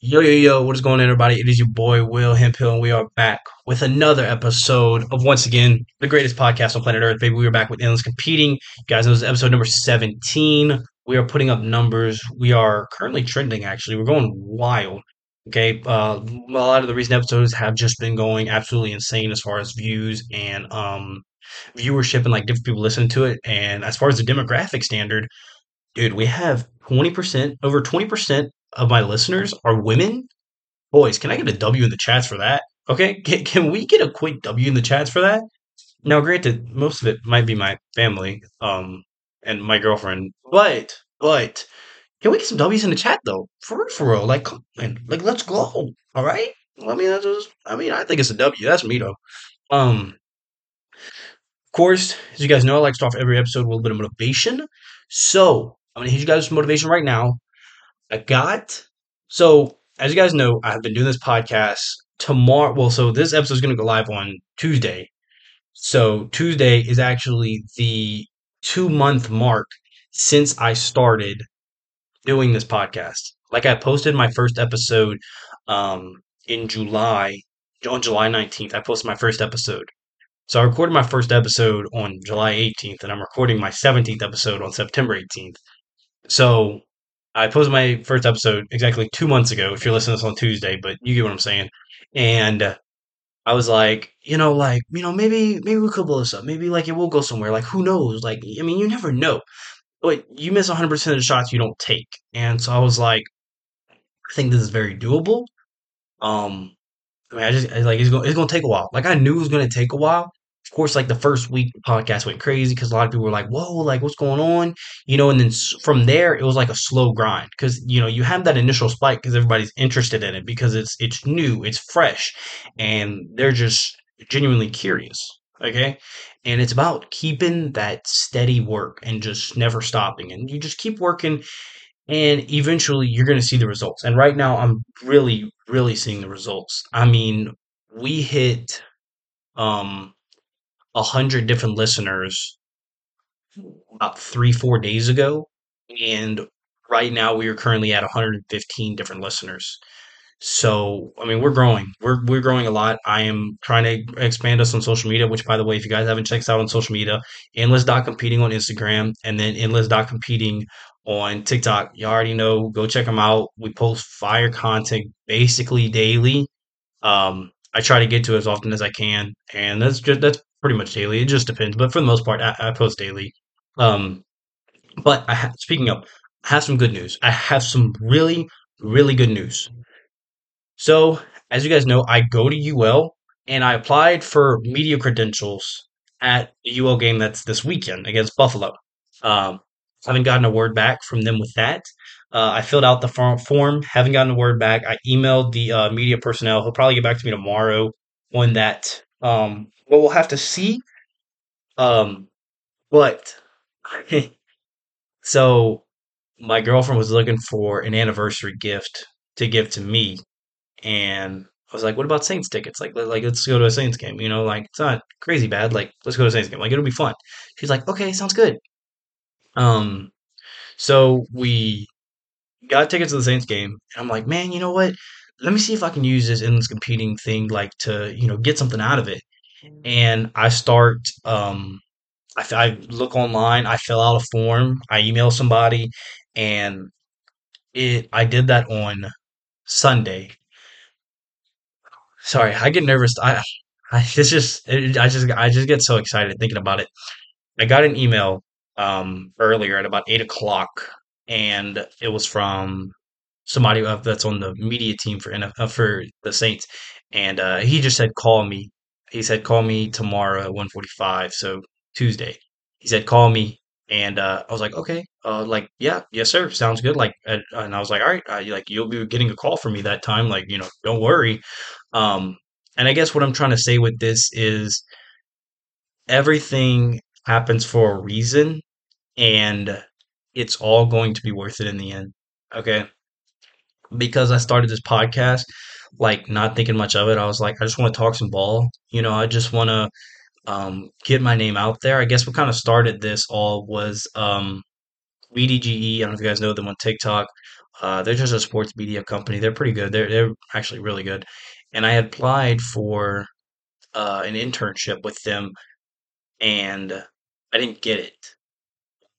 Yo, yo, yo, what is going on, everybody? It is your boy, Will Hemphill, and we are back with another episode of, once again, the greatest podcast on planet Earth, baby. We are back with Endless Competing. You guys know this is episode number 17. We are putting up numbers. We are currently trending, actually. We're going wild. Okay, uh, a lot of the recent episodes have just been going absolutely insane as far as views and um, viewership and like different people listening to it. And as far as the demographic standard, dude, we have 20%, over 20% of my listeners are women. Boys, can I get a W in the chats for that? Okay, can, can we get a quick W in the chats for that? Now, granted, most of it might be my family, um, and my girlfriend, but but can we get some W's in the chat though? For real, for real, like, come on, like, let's go. All right. I mean, that's just, I mean, I think it's a W. That's me though. Um, of course, as you guys know, I like to start off every episode with a little bit of motivation. So I'm gonna hit you guys with motivation right now. I got so as you guys know, I've been doing this podcast tomorrow. Well, so this episode is going to go live on Tuesday. So Tuesday is actually the two month mark since I started doing this podcast. Like I posted my first episode um, in July, on July 19th. I posted my first episode. So I recorded my first episode on July 18th, and I'm recording my 17th episode on September 18th. So I posted my first episode exactly two months ago. If you're listening to this on Tuesday, but you get what I'm saying. And I was like, you know, like you know, maybe maybe we could blow this up. Maybe like it will go somewhere. Like who knows? Like I mean, you never know. But you miss 100 percent of the shots you don't take. And so I was like, I think this is very doable. Um, I mean, I just like it's going it's going to take a while. Like I knew it was going to take a while, of course, like the first week, the podcast went crazy because a lot of people were like, "Whoa, like what's going on?" You know, and then from there, it was like a slow grind because you know you have that initial spike because everybody's interested in it because it's it's new, it's fresh, and they're just genuinely curious. Okay, and it's about keeping that steady work and just never stopping, and you just keep working, and eventually you're going to see the results. And right now, I'm really, really seeing the results. I mean, we hit um a hundred different listeners about three, four days ago. And right now we are currently at 115 different listeners. So, I mean, we're growing. We're we're growing a lot. I am trying to expand us on social media, which by the way, if you guys haven't checked us out on social media, endless dot competing on Instagram and then endless dot competing on TikTok. You already know, go check them out. We post fire content basically daily. Um, I try to get to as often as I can, and that's just that's pretty much daily. It just depends, but for the most part, I, I post daily. Um, but I ha- speaking of, I have some good news. I have some really, really good news. So, as you guys know, I go to UL and I applied for media credentials at the UL game that's this weekend against Buffalo. Um, haven't gotten a word back from them with that. Uh, I filled out the form, haven't gotten a word back. I emailed the uh, media personnel. He'll probably get back to me tomorrow on that. Um, but we'll have to see. Um, but so my girlfriend was looking for an anniversary gift to give to me, and I was like, "What about Saints tickets? Like, like let's go to a Saints game. You know, like it's not crazy bad. Like, let's go to a Saints game. Like, it'll be fun." She's like, "Okay, sounds good." Um, so we got tickets to the Saints game, and I'm like, "Man, you know what? Let me see if I can use this endless competing thing, like to you know get something out of it." And I start um, I, I look online, I fill out a form, I email somebody, and it I did that on Sunday. Sorry, I get nervous. I, I it's just it, I just I just get so excited thinking about it. I got an email um earlier at about eight o'clock, and it was from somebody that's on the media team for NFL, for the Saints, and uh, he just said call me. He said call me tomorrow at one forty five. So Tuesday. He said, "Call me." And uh, I was like, "Okay." Uh, like, yeah, yes, sir. Sounds good. Like, and I was like, "All right." Like, you'll be getting a call from me that time. Like, you know, don't worry. Um, and I guess what I'm trying to say with this is everything happens for a reason, and it's all going to be worth it in the end. Okay. Because I started this podcast, like not thinking much of it. I was like, I just want to talk some ball. You know, I just want to um, get my name out there. I guess what kind of started this all was um, VDGE. I don't know if you guys know them on TikTok. Uh, they're just a sports media company. They're pretty good. They're they're actually really good. And I had applied for uh, an internship with them, and I didn't get it.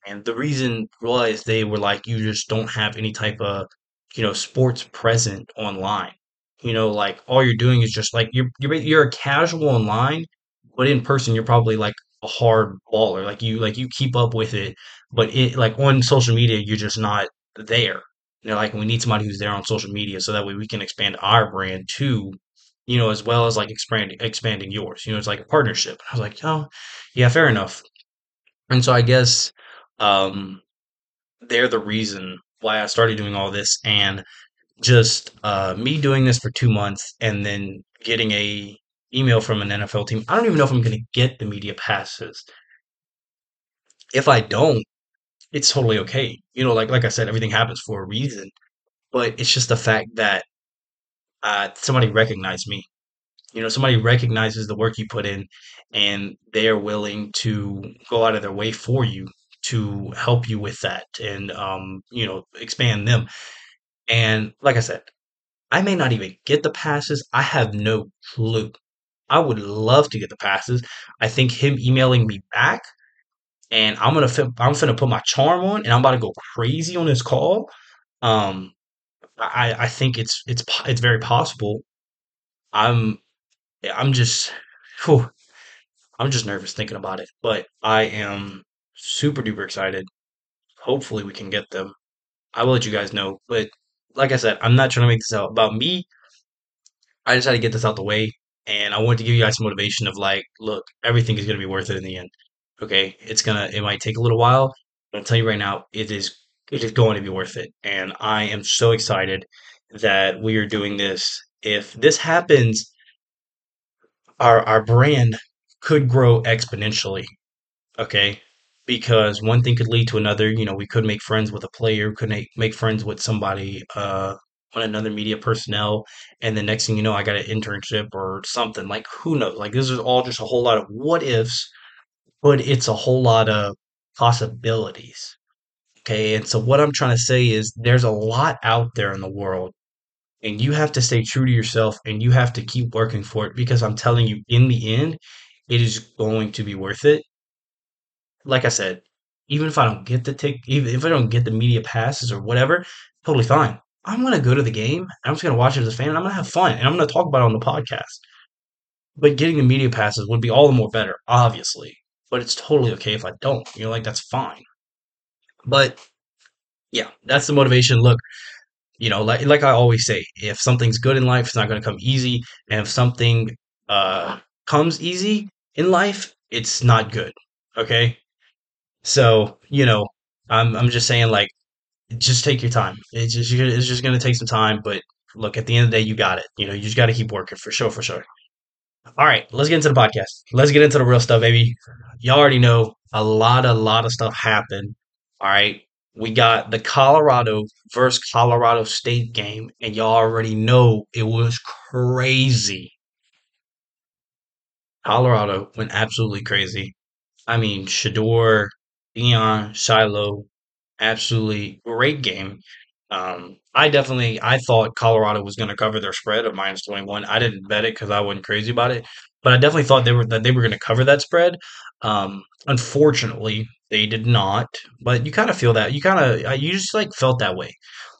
And the reason was they were like, you just don't have any type of, you know, sports present online. You know, like all you're doing is just like you're you're you're a casual online, but in person you're probably like a hard baller. Like you like you keep up with it, but it like on social media you're just not there. You know, like we need somebody who's there on social media so that way we can expand our brand too, you know, as well as like expanding expanding yours. You know, it's like a partnership. I was like, oh, yeah, fair enough. And so I guess um they're the reason why I started doing all this and just uh me doing this for 2 months and then getting a email from an NFL team. I don't even know if I'm going to get the media passes. If I don't, it's totally okay. You know, like like I said, everything happens for a reason. But it's just the fact that uh somebody recognized me. You know, somebody recognizes the work you put in and they're willing to go out of their way for you to help you with that and um, you know, expand them. And like I said, I may not even get the passes. I have no clue. I would love to get the passes. I think him emailing me back and I'm gonna I'm finna put my charm on and I'm about to go crazy on this call. Um, I I think it's it's it's very possible. I'm I'm just whew, I'm just nervous thinking about it, but I am super duper excited. Hopefully we can get them. I will let you guys know, but like I said, I'm not trying to make this out about me. I just had to get this out the way, and I wanted to give you guys some motivation of like, look, everything is gonna be worth it in the end. Okay, it's gonna it might take a little while, but I'll tell you right now, it is it is going to be worth it, and I am so excited that we are doing this. If this happens, our our brand could grow exponentially. Okay, because one thing could lead to another. You know, we could make friends with a player, could make friends with somebody uh on another media personnel, and the next thing you know, I got an internship or something. Like who knows? Like this is all just a whole lot of what ifs, but it's a whole lot of possibilities. Okay, and so what I'm trying to say is there's a lot out there in the world and you have to stay true to yourself and you have to keep working for it because I'm telling you, in the end, it is going to be worth it. Like I said, even if I don't get the tick, even if I don't get the media passes or whatever, totally fine. I'm gonna go to the game. I'm just gonna watch it as a fan. And I'm gonna have fun, and I'm gonna talk about it on the podcast. But getting the media passes would be all the more better, obviously. But it's totally okay if I don't. You know, like that's fine. But yeah, that's the motivation. Look, you know, like like I always say, if something's good in life, it's not to come easy, and if something uh, comes easy in life, it's not good. Okay, so you know, I'm I'm just saying, like, just take your time. It's just it's just going to take some time, but look, at the end of the day, you got it. You know, you just got to keep working for sure, for sure. All right, let's get into the podcast. Let's get into the real stuff, baby. Y'all already know a lot, a lot of stuff happened. All right, we got the Colorado versus Colorado State game, and y'all already know it was crazy. Colorado went absolutely crazy. I mean, Shedeur, Dion, Shiloh, absolutely great game. Um, I definitely I thought Colorado was going to cover their spread of minus 21. I didn't bet it because I wasn't crazy about it, but I definitely thought they were that they were going to cover that spread. Um, unfortunately, they did not. But you kind of feel that you kind of you just like felt that way.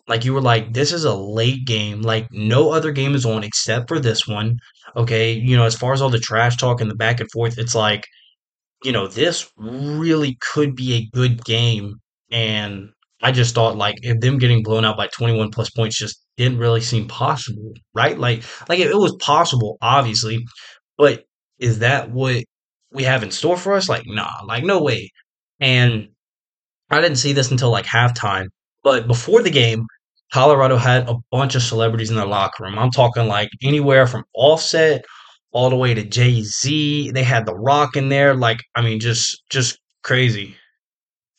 Like you were like, this is a late game. Like no other game is on except for this one. Okay, you know, as far as all the trash talk and the back and forth, it's like you know, this really could be a good game. And I just thought like if them getting blown out by 21 plus points just didn't really seem possible, right? Like like it, was possible, obviously, but is that what we have in store for us? Like, nah, like no way. And I didn't see this until like halftime. But before the game, Colorado had a bunch of celebrities in their locker room. I'm talking like anywhere from Offset all the way to Jay Z. They had The Rock in there. Like, I mean, just just crazy.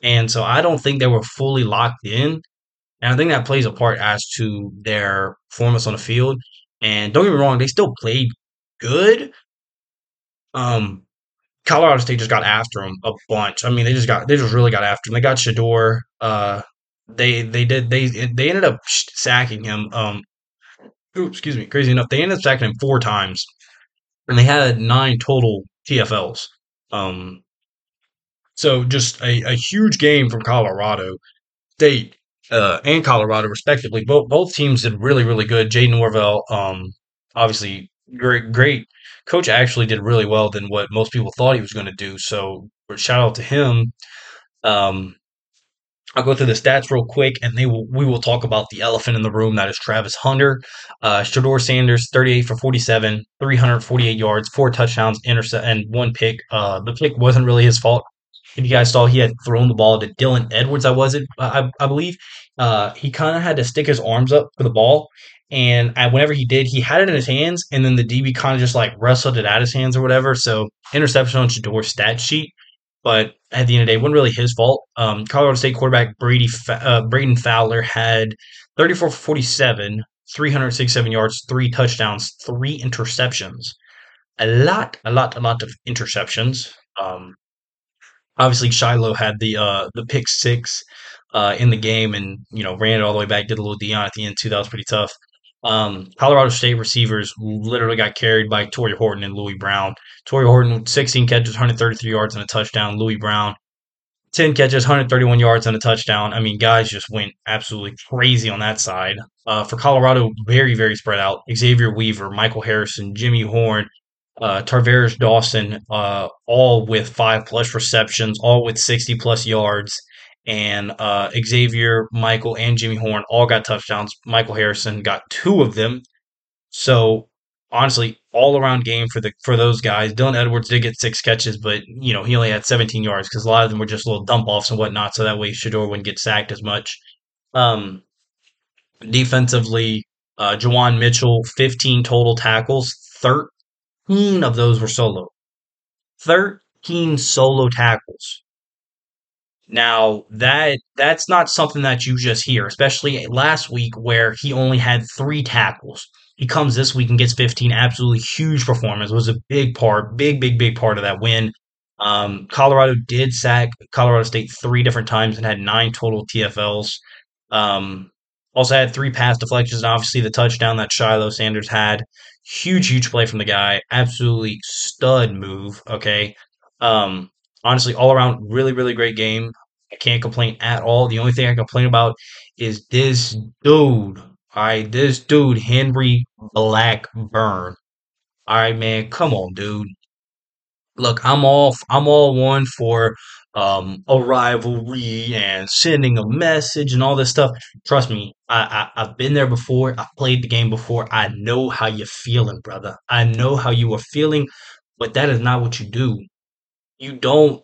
And so I don't think they were fully locked in. And I think that plays a part as to their performance on the field. And don't get me wrong, they still played good. Um, Colorado State just got after them a bunch. I mean, they just got they just really got after them. They got Shedeur. uh, they they did they they ended up sacking him. Um, excuse me. Crazy enough, they ended up sacking him four times, and they had nine total TFLs. Um, so just a, a huge game from Colorado State uh, and Colorado, respectively. Both both teams did really really good. Jayden Norvell, um, obviously great great coach. Actually did really well than what most people thought he was going to do. So shout out to him. Um, I'll go through the stats real quick, and they will, we will talk about the elephant in the room that is Travis Hunter. Uh, Shedeur Sanders, 38 for 47, 348 yards, four touchdowns, intercept, and one pick. Uh, the pick wasn't really his fault. If you guys saw, he had thrown the ball to Dylan Edwards, I wasn't, I, I believe. Uh, he kind of had to stick his arms up for the ball, and whenever he did, he had it in his hands, and then the DB kind of just like wrestled it out of his hands or whatever. So interception on Shedeur's stat sheet but at the end of the day, it wasn't really his fault. Um, Colorado State quarterback Brady uh, Brayden Fowler had 34 47, 367 yards, three touchdowns, three interceptions. A lot, a lot, a lot of interceptions. Um, obviously, Shiloh had the uh, the pick six uh, in the game, and you know ran it all the way back. Did a little Dion at the end too. That was pretty tough. Um, Colorado State receivers literally got carried by Tory Horton and Louis Brown. Tory Horton, 16 catches, 133 yards and a touchdown. Louis Brown, 10 catches, 131 yards and a touchdown. I mean, guys just went absolutely crazy on that side. Uh, for Colorado, very, very spread out. Xavier Weaver, Michael Harrison, Jimmy Horn, uh, Tar'Varish Dawson, uh, all with five plus receptions, all with 60 plus yards and uh, Xavier, Michael, and Jimmy Horn all got touchdowns. Michael Harrison got two of them. So honestly, all around game for the for those guys. Dylan Edwards did get six catches, but you know he only had 17 yards because a lot of them were just little dump offs and whatnot. So that way Shedeur wouldn't get sacked as much. Um, defensively, uh, Juwan Mitchell, 15 total tackles, 13 of those were solo. 13 solo tackles. Now that that's not something that you just hear, especially last week where he only had three tackles. He comes this week and gets 15. Absolutely huge performance. Was a big part, big, big, big part of that win. Um, Colorado did sack Colorado State three different times and had nine total TFLs. Um, also had three pass deflections, and obviously the touchdown that Shiloh Sanders had. Huge, huge play from the guy. Absolutely stud move. Okay. Um, honestly, all around, really, really great game. I can't complain at all. The only thing I complain about is this dude. All right, this dude, Henry Blackburn. All right, man, come on, dude. Look, I'm all I'm all one for um, a rivalry and sending a message and all this stuff. Trust me, I, I I've been there before. I've played the game before. I know how you're feeling, brother. I know how you are feeling, but that is not what you do. You don't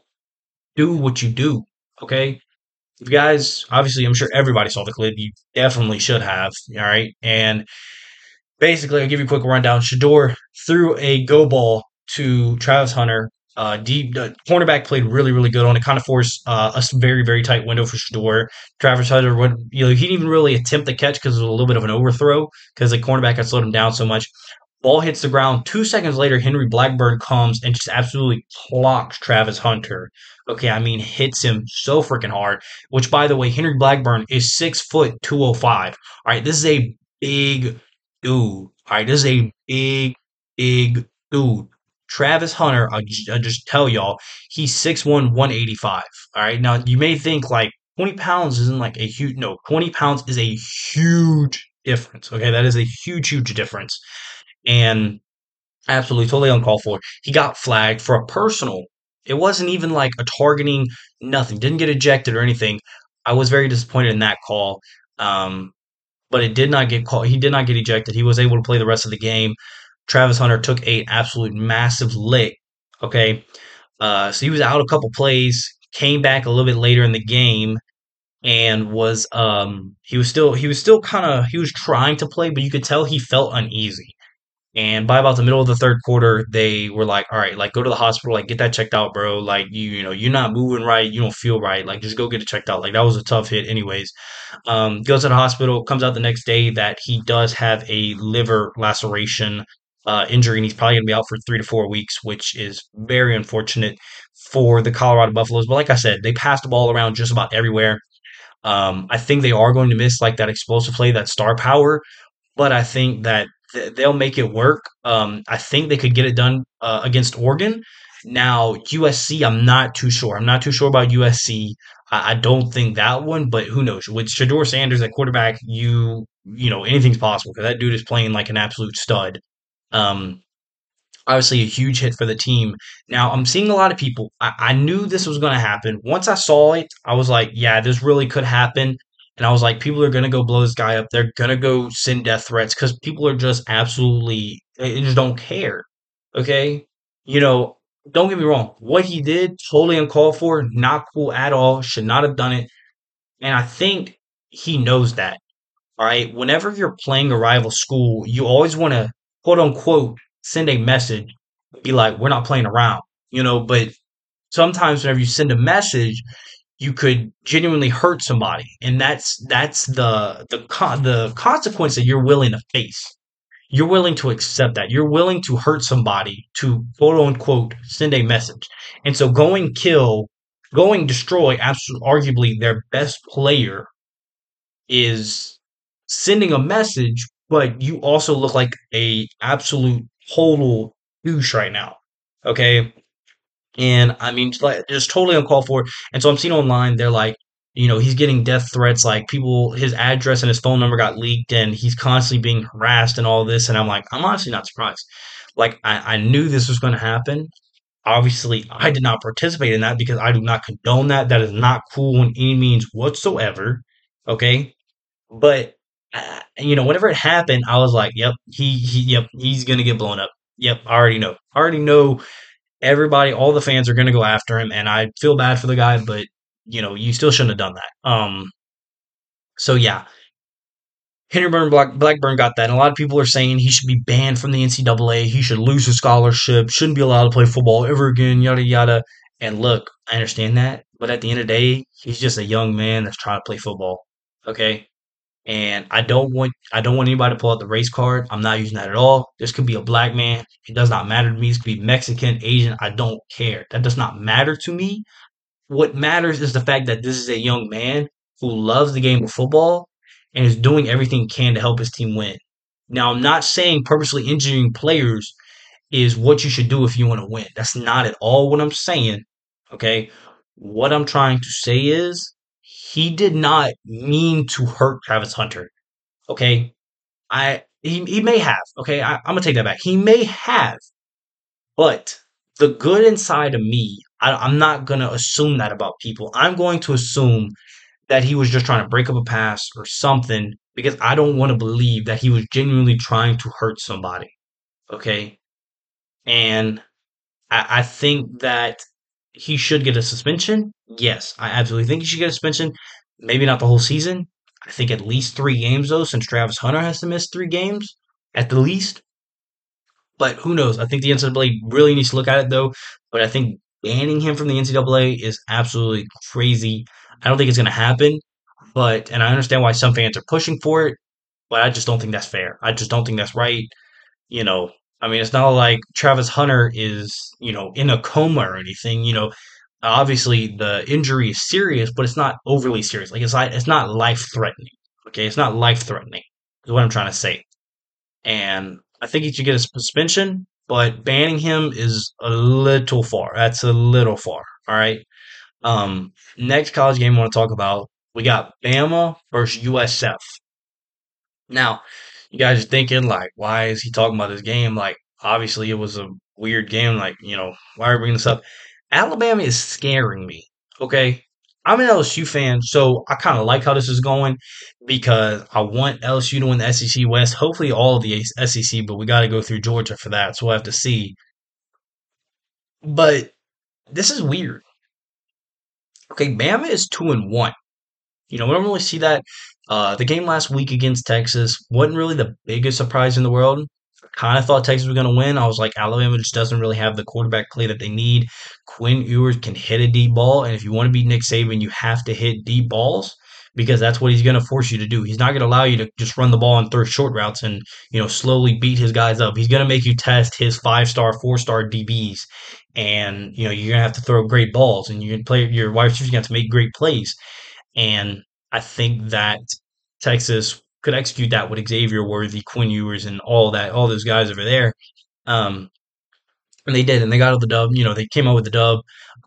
do what you do. Okay. You guys, obviously, I'm sure everybody saw the clip. You definitely should have. All right. And basically, I'll give you a quick rundown. Shedeur threw a go ball to Travis Hunter. Uh, deep the cornerback played really, really good on it. Kind of forced uh, a very, very tight window for Shedeur. Travis Hunter would, you know, he didn't even really attempt the catch because it was a little bit of an overthrow because the cornerback had slowed him down so much. Ball hits the ground. Two seconds later, Henry Blackburn comes and just absolutely clocks Travis Hunter. Okay, I mean hits him so freaking hard. Which, by the way, Henry Blackburn is six foot two oh five. All right, this is a big dude. All right, this is a big, big dude. Travis Hunter, I just tell y'all, he's 6'1", 185. All right, now you may think like 20 pounds isn't like a huge. No, 20 pounds is a huge difference. Okay, that is a huge, huge difference and absolutely totally uncalled for. He got flagged for a personal. It wasn't even like a targeting, nothing. Didn't get ejected or anything. I was very disappointed in that call. Um, but it did not get called. He did not get ejected. He was able to play the rest of the game. Travis Hunter took a absolute massive lick. Okay, uh, so he was out a couple plays. Came back a little bit later in the game and was um he was still he was still kind of he was trying to play, but you could tell he felt uneasy. And by about the middle of the third quarter, they were like, "All right, like go to the hospital, like get that checked out, bro. Like you, you know, you're not moving right, you don't feel right. Like just go get it checked out. Like that was a tough hit, anyways." Um, goes to the hospital. Comes out the next day that he does have a liver laceration uh, injury, and he's probably gonna be out for three to four weeks, which is very unfortunate for the Colorado Buffaloes. But like I said, they passed the ball around just about everywhere. Um, I think they are going to miss like that explosive play, that star power, but I think that th- they'll make it work. Um, I think they could get it done uh, against Oregon. Now USC, I'm not too sure. I'm not too sure about USC. I, I don't think that one, but who knows? With Shedeur Sanders at quarterback, you you know anything's possible because that dude is playing like an absolute stud. Um, obviously a huge hit for the team. Now I'm seeing a lot of people. I, I knew this was going to happen. Once I saw it, I was like, yeah, this really could happen. And I was like, people are to go blow this guy up. They're to go send death threats because people are just absolutely, they just don't care. Okay. You know, don't get me wrong. What he did, totally uncalled for, not cool at all, should not have done it. And I think he knows that. All right. Whenever you're playing a rival school, you always want to quote unquote send a message, be like, we're not playing around, you know, but sometimes whenever you send a message, you could genuinely hurt somebody. And that's that's the the the consequence that you're willing to face. You're willing to accept that. You're willing to hurt somebody to quote unquote send a message. And so going kill, going destroy absolutely arguably their best player is sending a message, but you also look like a absolute total douche right now. Okay. And I mean, like, just totally uncalled for. And so I'm seeing online, they're like, you know, he's getting death threats. Like people, his address and his phone number got leaked, and he's constantly being harassed and all this. And I'm like, I'm honestly not surprised. Like I, I knew this was going to happen. Obviously, I did not participate in that because I do not condone that. That is not cool in any means whatsoever. Okay, but uh, you know, whenever it happened, I was like, "Yep, he, he, yep, he's gonna get blown up." Yep, I already know. I already know everybody, all the fans are gonna go after him, and I feel bad for the guy, but you know, you still shouldn't have done that. Um, so yeah, Henry Burn Black, Blackburn got that, and a lot of people are saying he should be banned from the NCAA. He should lose his scholarship. Shouldn't be allowed to play football ever again. Yada yada. And look, I understand that, but at the end of the day, he's just a young man that's trying to play football. Okay, and I don't want I don't want anybody to pull out the race card. I'm not using that at all. This could be a black man. It does not matter to me. This could be Mexican, Asian. I don't care. That does not matter to me. What matters is the fact that this is a young man who loves the game of football and is doing everything he can to help his team win. Now, I'm not saying purposely injuring players is what you should do if you want to win. That's not at all what I'm saying. Okay. What I'm trying to say is he did not mean to hurt Travis Hunter. Okay. I he, he may have. Okay. I, I'm gonna take that back. He may have, but the good inside of me, I, I'm not gonna assume that about people. I'm going to assume that he was just trying to break up a pass or something because I don't want to believe that he was genuinely trying to hurt somebody. Okay. And I, I think that he should get a suspension. Yes, I absolutely think he should get a suspension. Maybe not the whole season. I think at least three games though, since Travis Hunter has to miss three games at the least. But who knows? I think the NCAA really needs to look at it though. But I think banning him from the NCAA is absolutely crazy. I don't think it's going to happen. But and I understand why some fans are pushing for it, but I just don't think that's fair. I just don't think that's right. You know, I mean, it's not like Travis Hunter is, you know, in a coma or anything. You know, obviously the injury is serious, but it's not overly serious. Like it's like it's not life threatening. Okay, it's not life threatening. Is what I'm trying to say. And I think he should get a suspension, but banning him is a little far. That's a little far. All right. Um, next college game I want to talk about. We got Bama versus USF. Now, you guys are thinking like, why is he talking about this game? Like, obviously it was a weird game. Like, you know, why are we bringing this up? Alabama is scaring me. Okay. I'm an LSU fan, so I kind of like how this is going because I want LSU to win the SEC West. Hopefully, all of the SEC, but we got to go through Georgia for that, so we'll have to see. But this is weird. Okay, Bama is two and one. You know, we don't really see that. Uh, the game last week against Texas wasn't really the biggest surprise in the world. Kind of thought Texas was going to win. I was like, Alabama just doesn't really have the quarterback play that they need. Quinn Ewers can hit a deep ball, and if you want to beat Nick Saban, you have to hit deep balls because that's what he's going to force you to do. He's not going to allow you to just run the ball and throw short routes and you know slowly beat his guys up. He's going to make you test his five star, four star DBs, and you know you're going to have to throw great balls, and going to play your wide receivers. going to make great plays, and I think that Texas could execute that with Xavier Worthy, Quinn Ewers, and all that, all those guys over there. Um, and they did, and they got out the dub. You know, they came out with the dub.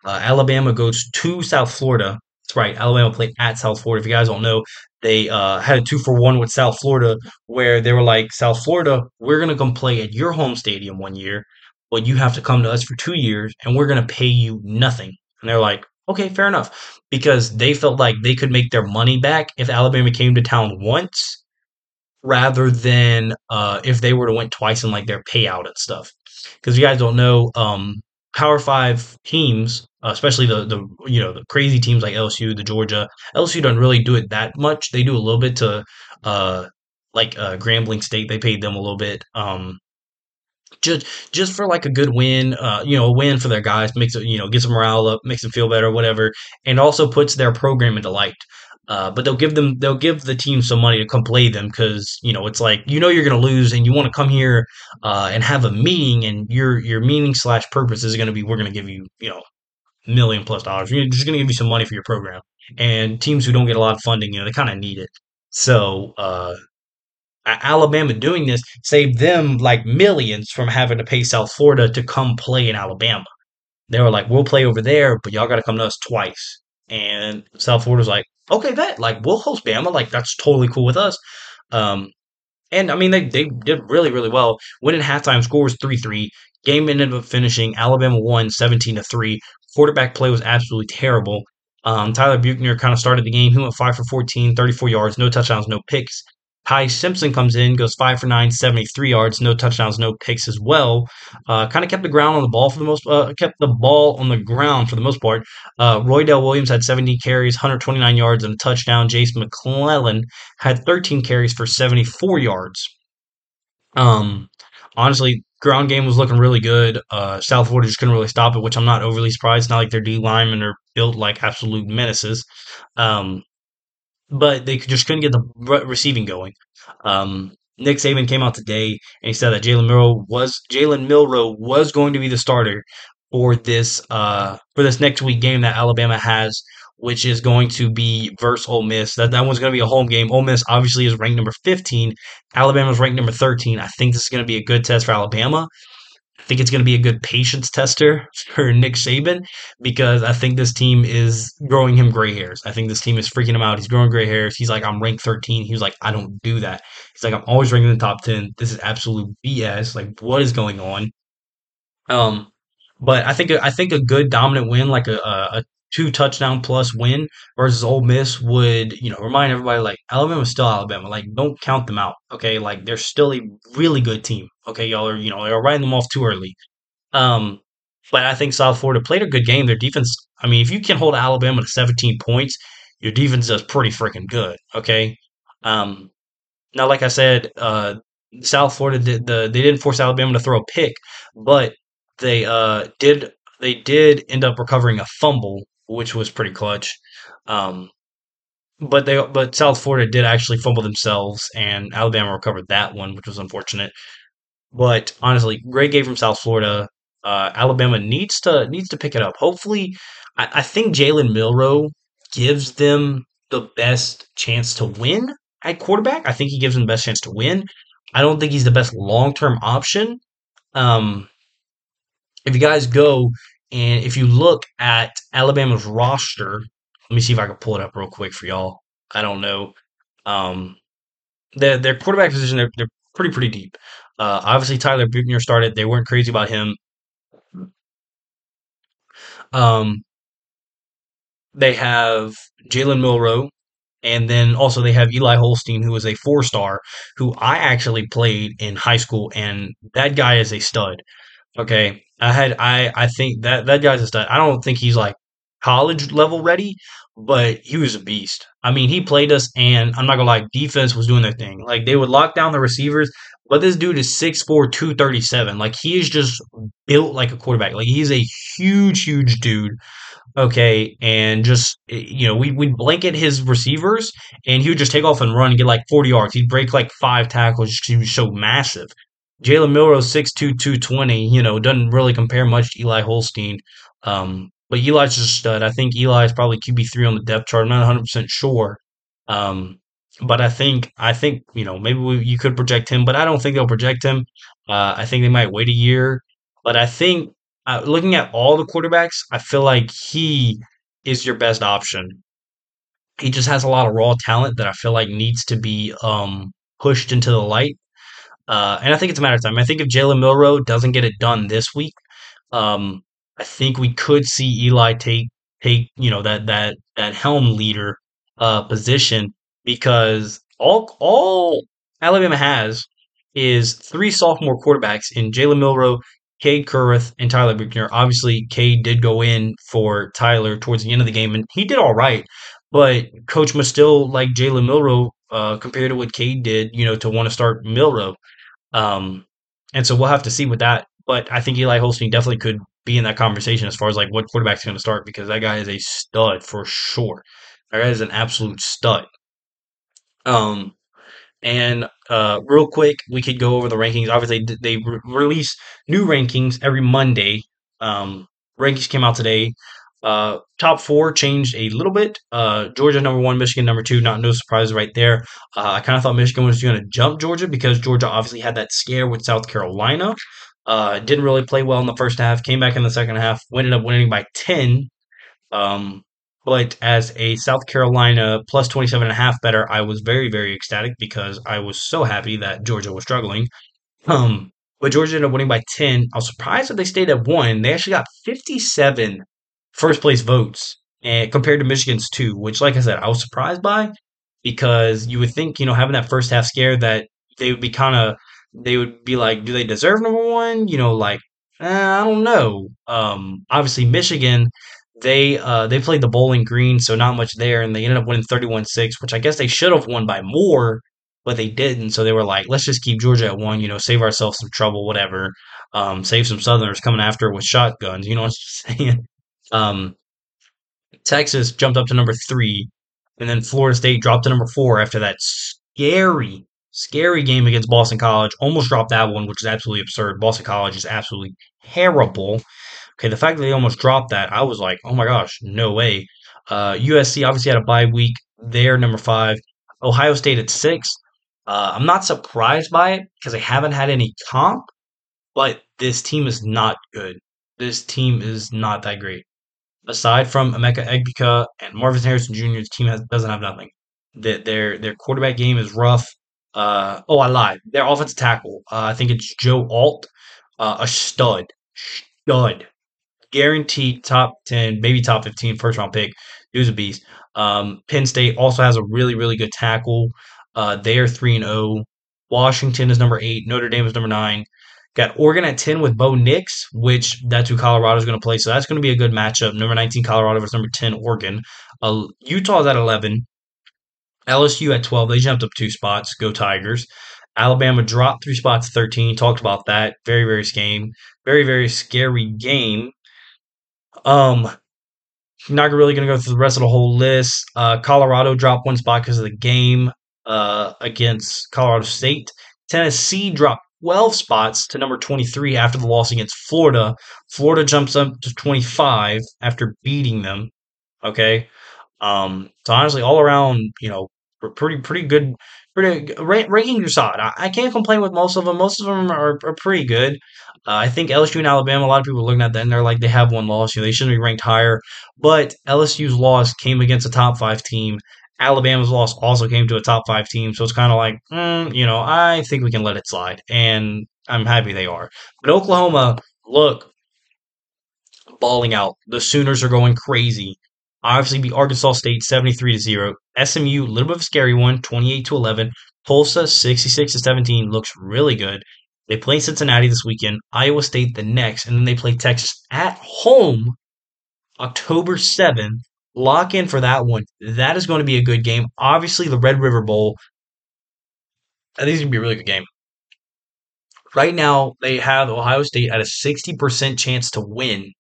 Uh, Alabama goes to South Florida. That's right. Alabama played at South Florida. If you guys don't know, they uh, had a two for one with South Florida, where they were like, South Florida, we're gonna come play at your home stadium one year, but you have to come to us for two years, and we're gonna pay you nothing. And they're like, okay, fair enough, because they felt like they could make their money back if Alabama came to town once, rather than uh, if they were to went twice in like their payout and stuff because you guys don't know, um, Power Five teams, uh, especially the the you know the crazy teams like LSU, the Georgia, LSU don't really do it that much. They do a little bit to, uh, like uh, Grambling State. They paid them a little bit. Um, just just for like a good win, uh, you know, a win for their guys, makes it, you know, gets them morale up, makes them feel better, whatever, and also puts their program into light. Uh, but they'll give them they'll give the team some money to come play them because you know it's like you know you're going to lose and you want to come here uh, and have a meeting and your your meaning slash purpose is going to be we're going to give you you know million plus dollars. We're just going to give you some money for your program. And teams who don't get a lot of funding you know they kind of need it. So uh, Alabama doing this saved them like millions from having to pay South Florida to come play in Alabama. They were like, we'll play over there, but y'all got to come to us twice. And South Florida's like, okay, that like we'll host Bama, like that's totally cool with us. Um, and I mean they they did really really well. Winning halftime score was three three. Game ended up finishing Alabama won seventeen to three. Quarterback play was absolutely terrible. Um, Tyler Buchner kind of started the game. He went 5 for 14, 34 yards, no touchdowns, no picks. Ty Simpson comes in, goes five for nine, 73 yards, no touchdowns, no picks as well. Uh, kind of kept the ground on the ball for the most, uh, kept the ball on the ground for the most part. Uh, Roydell Williams had 70 carries, 129 yards, and a touchdown. Jase McClellan had 13 carries for 74 yards. Um, honestly, ground game was looking really good. Uh, South Florida just couldn't really stop it, which I'm not overly surprised. It's not like their D linemen are built like absolute menaces. Um, but they just couldn't get the receiving going. Um, Nick Saban came out today and he said that Jalen Milroe was Jalen Milroe was going to be the starter for this uh, for this next week game that Alabama has, which is going to be versus Ole Miss. That that one's going to be a home game. Ole Miss obviously is ranked number 15. Alabama's ranked number 13. I think this is going to be a good test for Alabama think it's going to be a good patience tester for Nick Saban because I think this team is growing him gray hairs. I think this team is freaking him out. He's growing gray hairs. He's like, I'm ranked 13. He was like, I don't do that. He's like, I'm always ranking in the top 10. This is absolute BS. Like, what is going on? Um, but I think I think a good dominant win, like a, a, two touchdown plus win versus Ole Miss would, you know, remind everybody like Alabama's still Alabama. Like, don't count them out. Okay. Like they're still a really good team. Okay. Y'all are, you know, they're writing them off too early. Um, but I think South Florida played a good game. Their defense, I mean, if you can hold Alabama to 17 points, your defense does pretty freaking good. Okay. Um, now, like I said, uh, South Florida did the they didn't force Alabama to throw a pick, but they uh, did they did end up recovering a fumble which was pretty clutch. Um, but they but South Florida did actually fumble themselves, and Alabama recovered that one, which was unfortunate. But honestly, great game from South Florida. Uh, Alabama needs to needs to pick it up. Hopefully, I, I think Jalen Milroe gives them the best chance to win at quarterback. I think he gives them the best chance to win. I don't think he's the best long term option. Um, if you guys go and if you look at Alabama's roster, let me see if I can pull it up real quick for y'all. I don't know. Um, their their quarterback position they're, they're pretty pretty deep. Uh, obviously Tyler Buchner started. They weren't crazy about him. Um, they have Jalen Milroe, and then also they have Eli Holstein, who is a four star, who I actually played in high school, and that guy is a stud. Okay, I had I I think that that guy's a stud. I don't think he's like college level ready, but he was a beast. I mean, he played us, and I'm not gonna lie, defense was doing their thing. Like they would lock down the receivers, but this dude is 6'4", 237. Like he is just built like a quarterback. Like he's a huge, huge dude. Okay, and just eh, you know, we we blanket his receivers, and he would just take off and run and get like 40 yards. He'd break like five tackles. He was so massive. Jalen Milroe, 6'2", 220, you know, doesn't really compare much to Eli Holstein. Um, but Eli's just a stud. I think Eli is probably QB3 on the depth chart. I'm not 100% sure. Um, but I think I think you know maybe we, you could project him, but I don't think they'll project him. Uh, I think they might wait a year. But I think uh, looking at all the quarterbacks, I feel like he is your best option. He just has a lot of raw talent that I feel like needs to be um, pushed into the light. Uh, and I think it's a matter of time. I think if Jalen Milroe doesn't get it done this week, um, I think we could see Eli take take you know that that that helm leader uh, position because all all Alabama has is three sophomore quarterbacks in Jalen Milroe, Cade Kurth, and Tyler Buchner. Obviously, Cade did go in for Tyler towards the end of the game, and he did all right. But coach must still like Jalen Milroe uh, compared to what Cade did, you know, to want to start Milroe. Um, and so we'll have to see with that. But I think Eli Holstein definitely could be in that conversation as far as like what quarterback's going to start because that guy is a stud for sure. That guy is an absolute stud. Um, and uh, real quick, we could go over the rankings. Obviously, they re- release new rankings every Monday. Um, rankings came out today. Uh, top four changed a little bit. Uh, Georgia number one, Michigan number two. Not no surprise right there. Uh, I kind of thought Michigan was going to jump Georgia because Georgia obviously had that scare with South Carolina. Uh, didn't really play well in the first half. Came back in the second half. Ended up winning by ten. Um, but as a South Carolina plus 27 and a half better, I was very, very ecstatic because I was so happy that Georgia was struggling. Um, but Georgia ended up winning by 10. I was surprised that they stayed at one. They actually got 57 first place votes and compared to Michigan's two, which, like I said, I was surprised by because you would think, you know, having that first half scare that they would be kind of, they would be like, do they deserve number one? You know, like, eh, I don't know. Um, obviously, Michigan they uh, they played the Bowling Green, so not much there, and they ended up winning 31-6, which I guess they should have won by more, but they didn't. So they were like, let's just keep Georgia at one, you know, save ourselves some trouble, whatever. Um, save some Southerners coming after with shotguns, you know what I'm saying? Um, Texas jumped up to number three, and then Florida State dropped to number four after that scary, scary game against Boston College. Almost dropped that one, which is absolutely absurd. Boston College is absolutely terrible. Okay, the fact that they almost dropped that, I was like, oh my gosh, no way. Uh, USC obviously had a bye week. They're number five. Ohio State at six. Uh, I'm not surprised by it because they haven't had any comp, but this team is not good. This team is not that great. Aside from Emeka Egbuka and Marvin Harrison Jr., the team has, doesn't have nothing. The, their their quarterback game is rough. Uh, oh, I lied. Their offensive tackle, uh, I think it's Joe Alt, uh, a stud, stud guaranteed top 10, maybe top 15 first round pick. Was a beast. Um, Penn State also has a really, really good tackle. Uh, they are 3 and 0. Washington is number 8. Notre Dame is number 9. Got Oregon at 10 with Bo Nix, which that's who Colorado is going to play. So that's going to be a good matchup. Number 19, Colorado versus number 10, Oregon. Uh, Utah's at 11. LSU at 12. They jumped up two spots. Go Tigers. Alabama dropped three spots to 13. Talked about that. Very, very game. Very, very scary game. Um, not really going to go through the rest of the whole list. Uh, Colorado dropped one spot because of the game uh, against Colorado State. Tennessee dropped 12 spots to number 23 after the loss against Florida. Florida jumps up to 25 after beating them. Okay. Um, so honestly, all around, you know, pretty pretty good. Pretty rankings are solid. I, I, can't complain with most of them. Most of them are, are pretty good. Uh, I think LSU and Alabama. A lot of people are looking at that and they're like they have one loss. You know, they shouldn't be ranked higher. But LSU's loss came against a top five team. Alabama's loss also came to a top five team. So it's kind of like, mm, you know, I think we can let it slide, and I'm happy they are. But Oklahoma, look, balling out. The Sooners are going crazy obviously beat Arkansas State 73 to 0. SMU, a little bit of a scary one, 28 to 11. Tulsa 66 to 17 looks really good. They play Cincinnati this weekend, Iowa State the next, and then they play Texas at home October 7th. Lock in for that one. That is going to be a good game. Obviously, the Red River Bowl. I think it's going to be a really good game. Right now, they have Ohio State at a 60% chance to win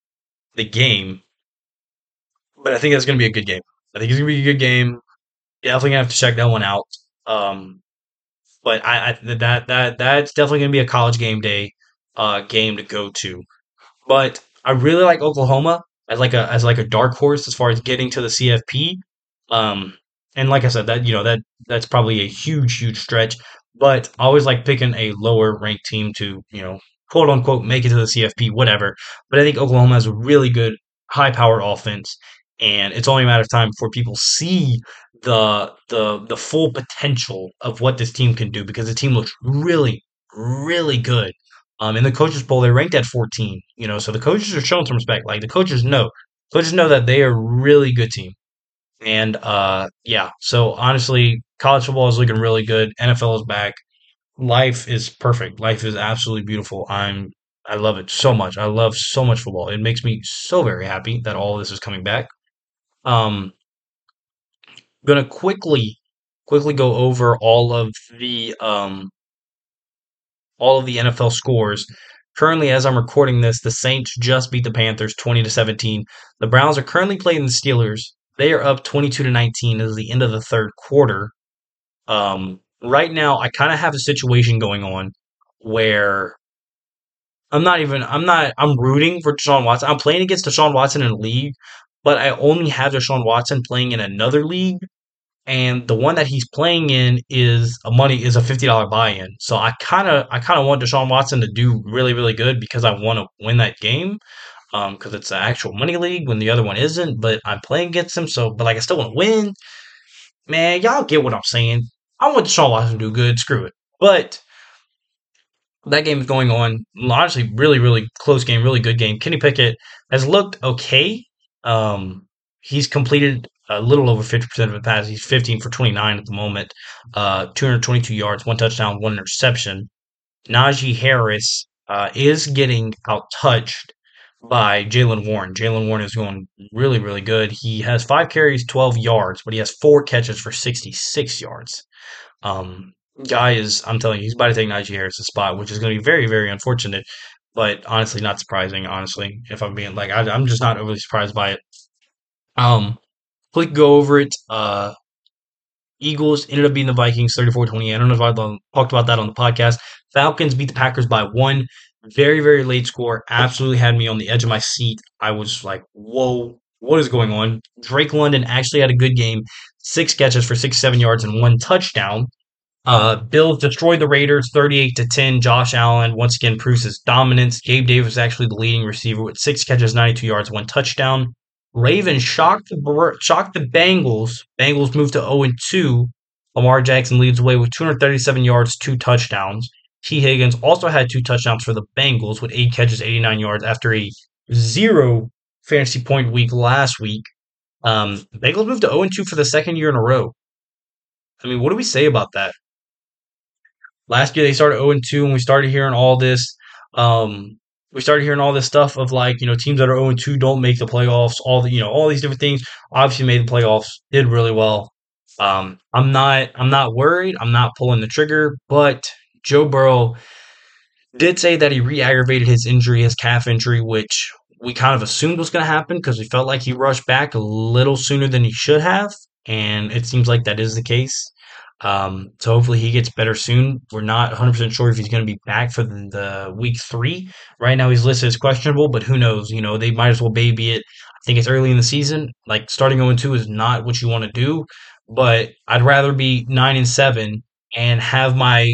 the game but I think that's going to be a good game. I think it's going to be a good game. Definitely gonna have to check that one out. Um, but I, I that that that's definitely going to be a college game day uh, game to go to. But I really like Oklahoma as like a as like a dark horse as far as getting to the CFP. Um, and like I said, that you know that that's probably a huge, huge stretch. But always like picking a lower ranked team to you know quote unquote make it to the CFP, whatever. But I think Oklahoma has a really good high power offense, and it's only a matter of time before people see the the the full potential of what this team can do because the team looks really, really good. Um, in the coaches poll, they're ranked at 14. You know, so the coaches are showing some respect. Like the coaches know, coaches know that they are a really good team. And uh, yeah, so honestly, college football is looking really good. NFL is back. Life is perfect. Life is absolutely beautiful. I'm I love it so much. I love so much football. It makes me so very happy that all this is coming back. Um, gonna quickly quickly go over all of the um all of the NFL scores. Currently, as I'm recording this, the Saints just beat the Panthers 20 to 17. The Browns are currently playing the Steelers. They are up 22 to 19 as the end of the third quarter. Um, right now, I kind of have a situation going on where I'm not even, I'm not, I'm rooting for Deshaun Watson. I'm playing against Deshaun Watson in a league, but I only have Deshaun Watson playing in another league and the one that he's playing in is a money is a fifty dollar buy in. So I kind of I kind of want Deshaun Watson to do really really good because I want to win that game because um, it's an actual money league when the other one isn't. But I'm playing against him, so but like I still want to win. Man, y'all get what I'm saying. I want Deshaun Watson to do good. Screw it. But that game is going on. Honestly, really really close game, really good game. Kenny Pickett has looked okay. Um, he's completed a little over 50% of the passes. He's 15 for 29 at the moment, uh, 222 yards, one touchdown, one interception. Najee Harris uh, is getting out touched by Jaylen Warren. Jaylen Warren is going really, really good. He has five carries, 12 yards, but he has four catches for 66 yards. Um, guy is, I'm telling you, he's about to take Najee Harris' spot, which is going to be very, very unfortunate, but honestly, not surprising, honestly, if I'm being like, I, am just not overly surprised by it. Um, quick go over it. Uh, Eagles ended up beating the Vikings 34 28. I don't know if I talked about that on the podcast. Falcons beat the Packers by one. Very, very late score. Absolutely had me on the edge of my seat. I was like, whoa, what is going on? Drake London actually had a good game. Six catches for six, seven yards and one touchdown. Uh, Bills destroyed the Raiders 38 to 10. Josh Allen once again proves his dominance. Gabe Davis actually the leading receiver with six catches, 92 yards, one touchdown. Ravens shocked the shocked the Bengals. Bengals moved to 0 2. Lamar Jackson leads away with 237 yards, two touchdowns. Tee Higgins also had two touchdowns for the Bengals with eight catches, 89 yards after a zero fantasy point week last week. Um, Bengals moved to 0 2 for the second year in a row. I mean, what do we say about that? Last year they started 0 2, and we started hearing all this um, we started hearing all this stuff of like you know teams that are 0 2 don't make the playoffs. All the you know all these different things. Obviously made the playoffs, did really well. Um, I'm not I'm not worried. I'm not pulling the trigger, but Joe Burrow did say that he re-aggravated his injury, his calf injury, which we kind of assumed was going to happen because we felt like he rushed back a little sooner than he should have, and it seems like that is the case. Um, so hopefully he gets better soon. We're not 100% sure if he's going to be back for the, week three. Right now he's listed as questionable, but who knows? You know, they might as well baby it. I think it's early in the season. Like starting 0 2 is not what you want to do, but I'd rather be 9 and 7 and have my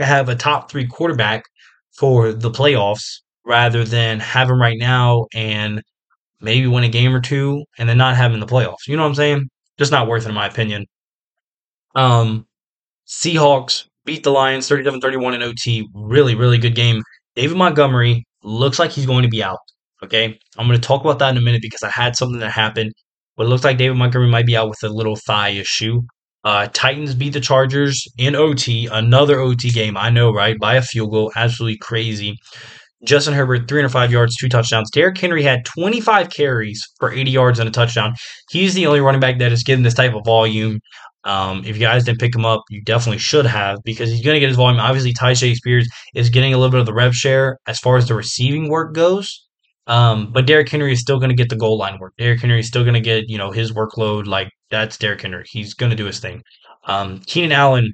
have a top three quarterback for the playoffs rather than have him right now and maybe win a game or two and then not have him in the playoffs. You know what I'm saying? Just not worth it in my opinion. Um, Seahawks beat the Lions 37 31 in OT. Really, really good game. David Montgomery looks like he's going to be out. Okay. I'm going to talk about that in a minute because I had something that happened, but it looks like David Montgomery might be out with a little thigh issue. Uh, Titans beat the Chargers in OT, another OT game. I know, right? By a field goal. Absolutely crazy. Justin Herbert, 305 yards, two touchdowns. Derrick Henry had 25 carries for 80 yards and a touchdown. He's the only running back that is getting this type of volume. Um, if you guys didn't pick him up, you definitely should have because he's going to get his volume. Obviously, Tyjae Spears is getting a little bit of the rev share as far as the receiving work goes. Um, but Derrick Henry is still going to get the goal line work. Derrick Henry is still going to get, you know, his workload. Like, that's Derrick Henry. He's going to do his thing. Um, Keenan Allen,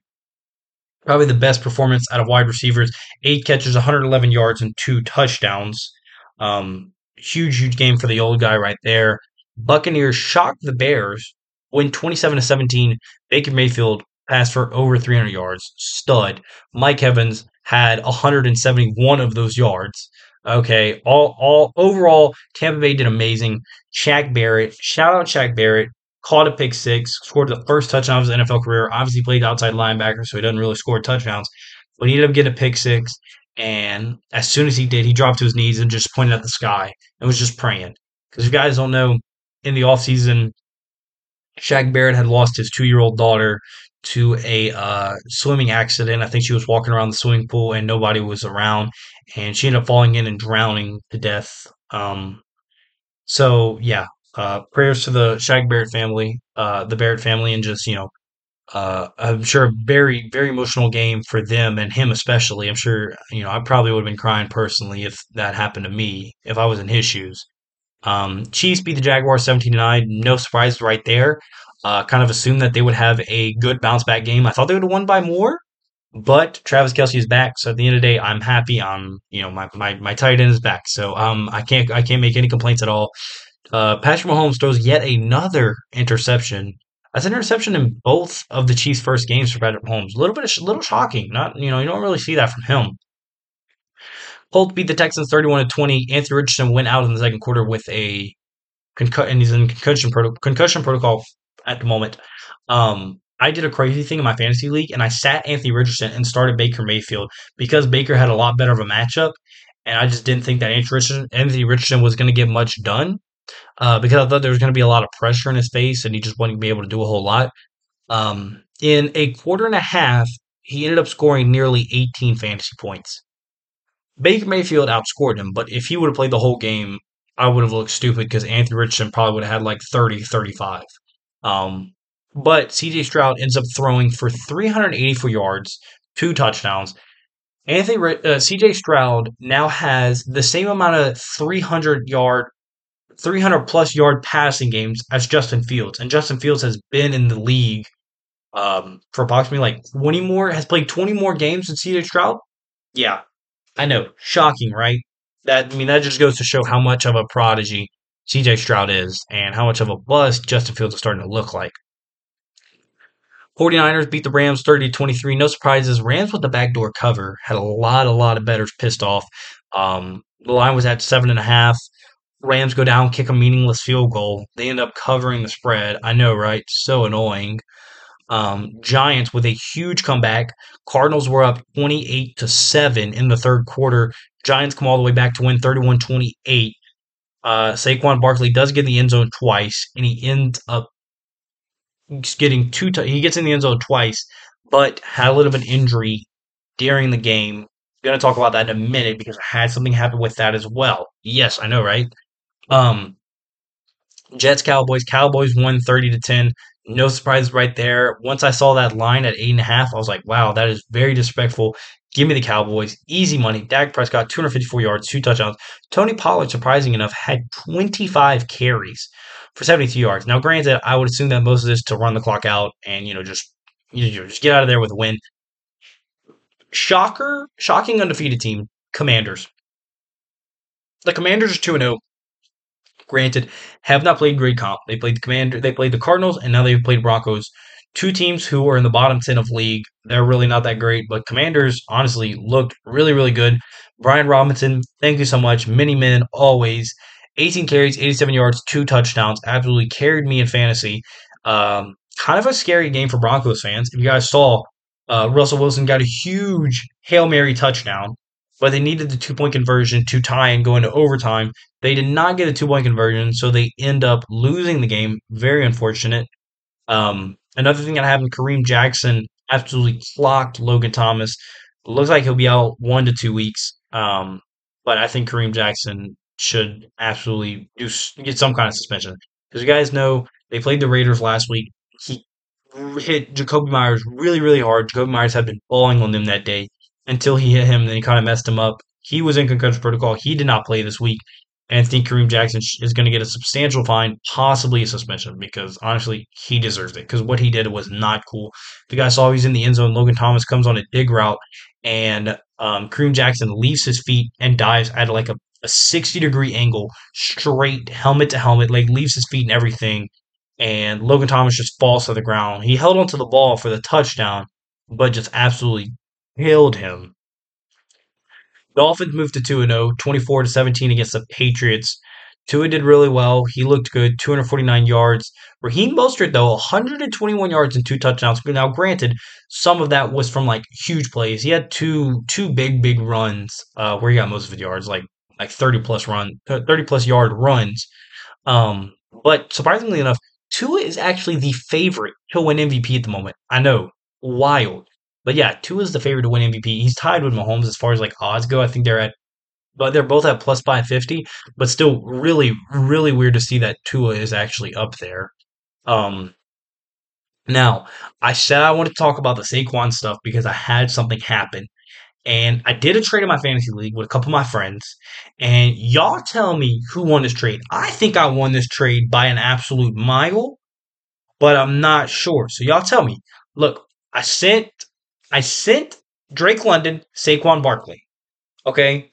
probably the best performance out of wide receivers. Eight catches, 111 yards, and two touchdowns. Um, huge, huge game for the old guy right there. Buccaneers shocked the Bears win 27 to 17. Baker Mayfield passed for over 300 yards. Stud. Mike Evans had 171 of those yards. Okay, all all overall, Tampa Bay did amazing. Shaq Barrett, shout out Shaq Barrett, caught a pick six, scored the first touchdown of his NFL career. Obviously played outside linebacker, so he doesn't really score touchdowns, but he ended up getting a pick six. And as soon as he did, he dropped to his knees and just pointed at the sky and was just praying. Because you guys don't know, in the offseason, Shaq Barrett had lost his two year old daughter to a uh, swimming accident. I think she was walking around the swimming pool and nobody was around, and she ended up falling in and drowning to death. Um, so yeah, uh, prayers to the Shaq Barrett family, uh, the Barrett family, and just you know, uh, I'm sure a very very emotional game for them and him especially. I'm sure you know I probably would have been crying personally if that happened to me if I was in his shoes. Um, Chiefs beat the Jaguars 17 9. No surprise right there. Uh, kind of assumed that they would have a good bounce back game. I thought they would have won by more, but Travis Kelce is back. So at the end of the day, I'm happy. I'm you know my my, my tight end is back. So um I can't I can't make any complaints at all. Uh, Patrick Mahomes throws yet another interception. That's an interception in both of the Chiefs' first games for Patrick Mahomes. A little bit, a little shocking. Not you know you don't really see that from him. Colts beat the Texans 31 to 20. Anthony Richardson went out in the second quarter with a concussion, and he's in concussion, concussion protocol at the moment. Um, I did a crazy thing in my fantasy league, and I sat Anthony Richardson and started Baker Mayfield because Baker had a lot better of a matchup, and I just didn't think that Anthony Richardson, Anthony Richardson was going to get much done uh, because I thought there was going to be a lot of pressure in his face, and he just to be able to do a whole lot. Um, in a quarter and a half, he ended up scoring nearly 18 fantasy points. Baker Mayfield outscored him, but if he would have played the whole game, I would have looked stupid because Anthony Richardson probably would have had like 30, 35. Um, but CJ Stroud ends up throwing for 384 yards, two touchdowns. Anthony uh, CJ Stroud now has the same amount of 300 yard 300 plus yard passing games as Justin Fields. And Justin Fields has been in the league um, for approximately like 20 more, has played 20 more games than CJ Stroud. Yeah, I know, shocking, right? That I mean, that just goes to show how much of a prodigy CJ Stroud is and how much of a bust Justin Fields is starting to look like. 49ers beat the Rams 30 23. No surprises. Rams with the backdoor cover had a lot, a lot of bettors pissed off. Um, the line was at seven and a half. Rams go down, kick a meaningless field goal. They end up covering the spread. I know, right? So annoying. Um, Giants with a huge comeback. Cardinals were up 28 to 7 in the third quarter. Giants come all the way back to win 31 28. Uh, Saquon Barkley does get in the end zone twice, and he ends up getting two. T- he gets in the end zone twice, but had a little bit of an injury during the game. Going to talk about that in a minute because I had something happen with that as well. Yes, I know, right? Um, Jets Cowboys. Cowboys won thirty to ten. No surprise right there. Once I saw that line at eight and a half, I was like, wow, that is very disrespectful. Give me the Cowboys. Easy money. Dak Prescott, 254 yards, two touchdowns. Tony Pollard, surprising enough, had 25 carries for 72 yards. Now, granted, I would assume that most of this to run the clock out and, you know, just you know, just get out of there with a win. Shocker, shocking undefeated team, Commanders. The Commanders are 2 0 granted, have not played great comp. They played the Commander, they played the Cardinals, and now they've played Broncos. Two teams who are in the bottom ten of league. They're really not that great, but Commanders honestly looked really, really good. Brian Robinson, thank you so much. Many men always. 18 carries, 87 yards, two touchdowns. Absolutely carried me in fantasy. Um, kind of a scary game for Broncos fans. If you guys saw, uh, Russell Wilson got a huge Hail Mary touchdown but they needed the two point conversion to tie and go into overtime. They did not get a two point conversion, so they end up losing the game. Very unfortunate. Um, another thing that happened Kareem Jackson absolutely clocked Logan Thomas. Looks like he'll be out one to two weeks. Um, but I think Kareem Jackson should absolutely do get some kind of suspension because you guys know they played the Raiders last week. He hit Jakobi Meyers really, really hard. Jakobi Meyers had been balling on them that day until he hit him. Then he kind of messed him up. He was in concussion protocol. He did not play this week. And I think Kareem Jackson is going to get a substantial fine, possibly a suspension, because honestly, he deserves it. Because what he did was not cool. The guy saw he's in the end zone. Logan Thomas comes on a dig route, and um, Kareem Jackson leaves his feet and dives at like a, a 60 degree angle, straight helmet to helmet, like leaves his feet and everything. and Logan Thomas just falls to the ground. He held onto the ball for the touchdown, but just absolutely killed him. Dolphins moved to 2 0, 24 to 17 against the Patriots. Tua did really well. He looked good, 249 yards. Raheem Mostert, though, 121 yards and two touchdowns. Now, granted, some of that was from like huge plays. He had two two big big runs uh, where he got most of his yards, like like 30 plus run, 30 plus yard runs. Um, but surprisingly enough, Tua is actually the favorite to win MVP at the moment. I know, wild. But yeah, Tua is the favorite to win MVP. He's tied with Mahomes as far as like odds go. I think they're at, but they're both at plus 550. But still, really, really weird to see that Tua is actually up there. Um, now, I said I wanted to talk about the Saquon stuff because I had something happen. And I did a trade in my fantasy league with a couple of my friends. And y'all tell me who won this trade. I think I won this trade by an absolute mile, but I'm not sure. So y'all tell me. Look, I sent I sent Drake London, Saquon Barkley. Okay.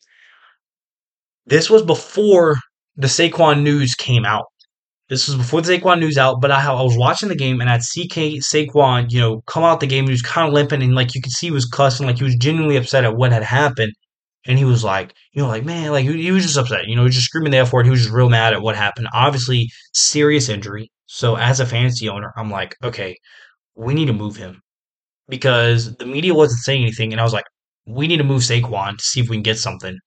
This was before the Saquon news came out. This was before the Saquon news out, but I, I was watching the game and I'd see K, Saquon, you know, come out the game. He was kind of limping and like you could see he was cussing, like he was genuinely upset at what had happened. And he was like, you know, like, man, like he, he was just upset. You know, he was just screaming the F word. He was just real mad at what happened. Obviously, serious injury. So as a fantasy owner, I'm like, okay, we need to move him because the media wasn't saying anything, and I was like, we need to move Saquon to see if we can get something.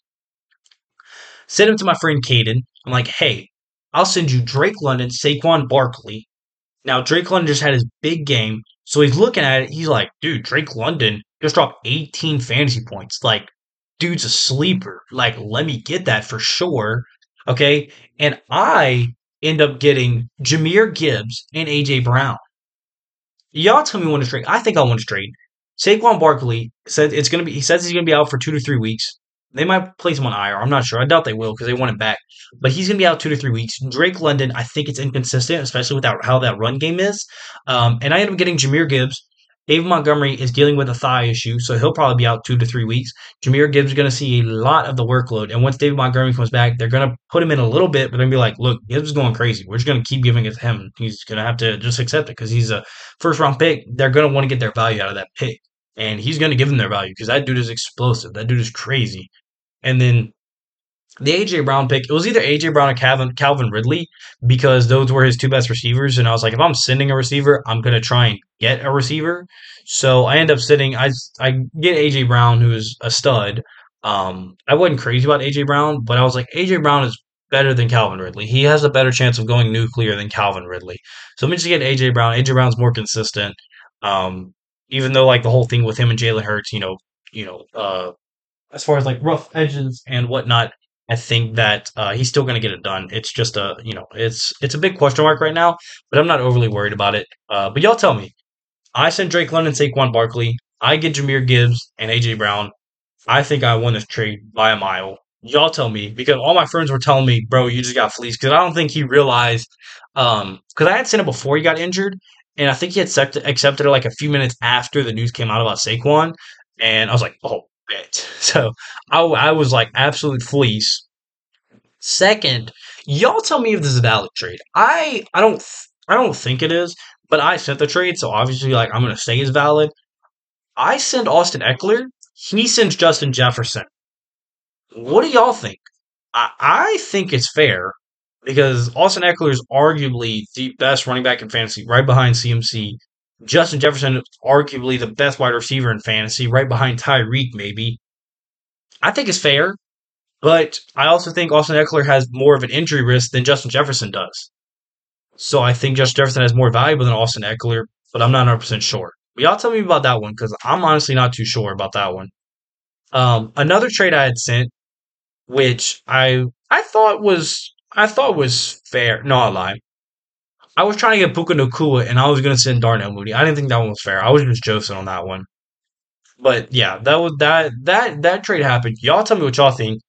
Send him to my friend Caden. I'm like, hey, I'll send you Drake London, Saquon Barkley. Now Drake London just had his big game, so he's looking at it. He's like, dude, Drake London just dropped 18 fantasy points. Like, dude's a sleeper. Like, let me get that for sure. Okay, and I end up getting Jahmyr Gibbs and AJ Brown. Y'all tell me when to trade. I think I want to trade. Saquon Barkley said it's gonna be. He says he's gonna be out for two to three weeks. They might place him on IR. I'm not sure. I doubt they will because they want him back. But he's gonna be out two to three weeks. Drake London, I think it's inconsistent, especially without how that run game is. Um, and I end up getting Jahmyr Gibbs David Montgomery is dealing with a thigh issue, so he'll probably be out two to three weeks. Jahmyr Gibbs is going to see a lot of the workload, and once David Montgomery comes back, they're going to put him in a little bit, but then be like, "Look, Gibbs is going crazy. We're just going to keep giving it to him. He's going to have to just accept it because he's a first round pick. They're going to want to get their value out of that pick, and he's going to give them their value because that dude is explosive. That dude is crazy. And then the AJ Brown pick, it was either AJ Brown or Calvin Calvin Ridley because those were his two best receivers. And I was like, if I'm sending a receiver, I'm gonna try and get a receiver. So I end up sitting. I I get AJ Brown, who is a stud. Um, I wasn't crazy about AJ Brown, but I was like, AJ Brown is better than Calvin Ridley. He has a better chance of going nuclear than Calvin Ridley. So I'm just get AJ Brown. AJ Brown's more consistent. Um, even though like the whole thing with him and Jalen Hurts, you know, you know, uh, as far as like rough edges and whatnot, I think that uh, he's still going to get it done. It's just a you know it's it's a big question mark right now, but I'm not overly worried about it. Uh, but y'all tell me. I sent Drake London, Saquon Barkley. I get Jahmyr Gibbs and AJ Brown. I think I won this trade by a mile. Y'all tell me because all my friends were telling me, bro, you just got fleeced. Because I don't think he realized. Um, because I had sent it before he got injured, and I think he had accepted it like a few minutes after the news came out about Saquon, and I was like, oh bit. So I, I was like absolute fleece. Second, y'all tell me if this is a valid trade. I I don't I don't think it is, but I sent the trade, so obviously like I'm gonna say it's valid. I send Austin Ekeler, He sends Justin Jefferson. What do y'all think? I, I think it's fair because Austin Ekeler is arguably the best running back in fantasy, right behind CMC. Justin Jefferson, arguably the best wide receiver in fantasy, right behind Tyreek, maybe. I think it's fair, but I also think Austin Ekeler has more of an injury risk than Justin Jefferson does. So I think Justin Jefferson is more valuable than Austin Ekeler, but I'm not 100% sure. But y'all tell me about that one because I'm honestly not too sure about that one. Um, another trade I had sent, which I I thought was I thought was fair. No, I lie. I was trying to get Puka Nacua, and I was going to send Darnell Mooney. I didn't think that one was fair. I was just joking on that one. But yeah, that was that that that trade happened. Y'all tell me what y'all think.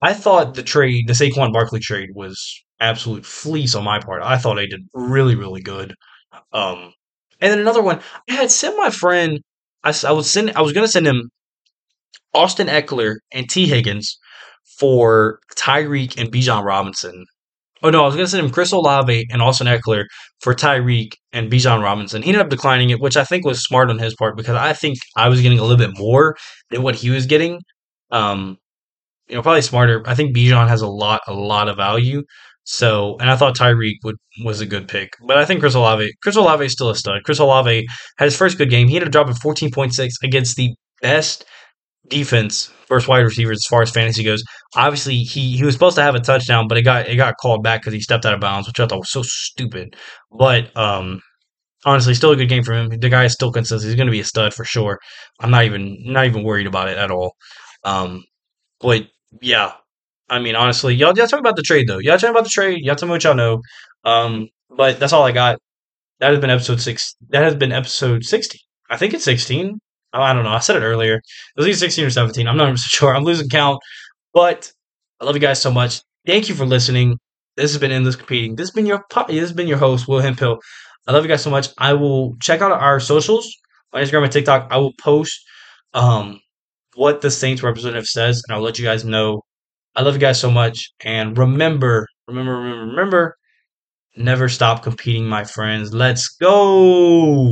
I thought the trade, the Saquon Barkley trade, was absolute fleece on my part. I thought they did really really good. Um, and then another one, I had sent my friend. I, I was send. I was going to send him Austin Ekeler and Tee Higgins for Tyreek and Bijan Robinson Oh no, I was gonna send him Chris Olave and Austin Ekeler for Tyreek and Bijan Robinson. He ended up declining it, which I think was smart on his part because I think I was getting a little bit more than what he was getting. Um, you know, probably smarter. I think Bijan has a lot, a lot of value. So, and I thought Tyreek would was a good pick, but I think Chris Olave, Chris Olave is still a stud. Chris Olave had his first good game. He had a drop of fourteen point six against the best defense first wide receivers as far as fantasy goes. Obviously, he he was supposed to have a touchdown, but it got it got called back because he stepped out of bounds, which I thought was so stupid. But um, honestly, still a good game for him. The guy is still consistent. He's going to be a stud for sure. I'm not even not even worried about it at all. Um, but yeah, I mean, honestly, y'all y'all talk about the trade though. Y'all talk about the trade. Y'all me what y'all know. Um, but that's all I got. That has been episode six. That has been episode sixty. I think it's sixteen. Oh, I don't know. I said it earlier. It was either 16 or 17. I'm not even sure. I'm losing count. But I love you guys so much. Thank you for listening. This has been Endless Competing. This has been your this has been your host, Will Hempill. I love you guys so much. I will check out our socials on Instagram and TikTok. I will post um, what the Saints representative says, and I'll let you guys know. I love you guys so much. And remember, remember, remember, remember, never stop competing, my friends. Let's go.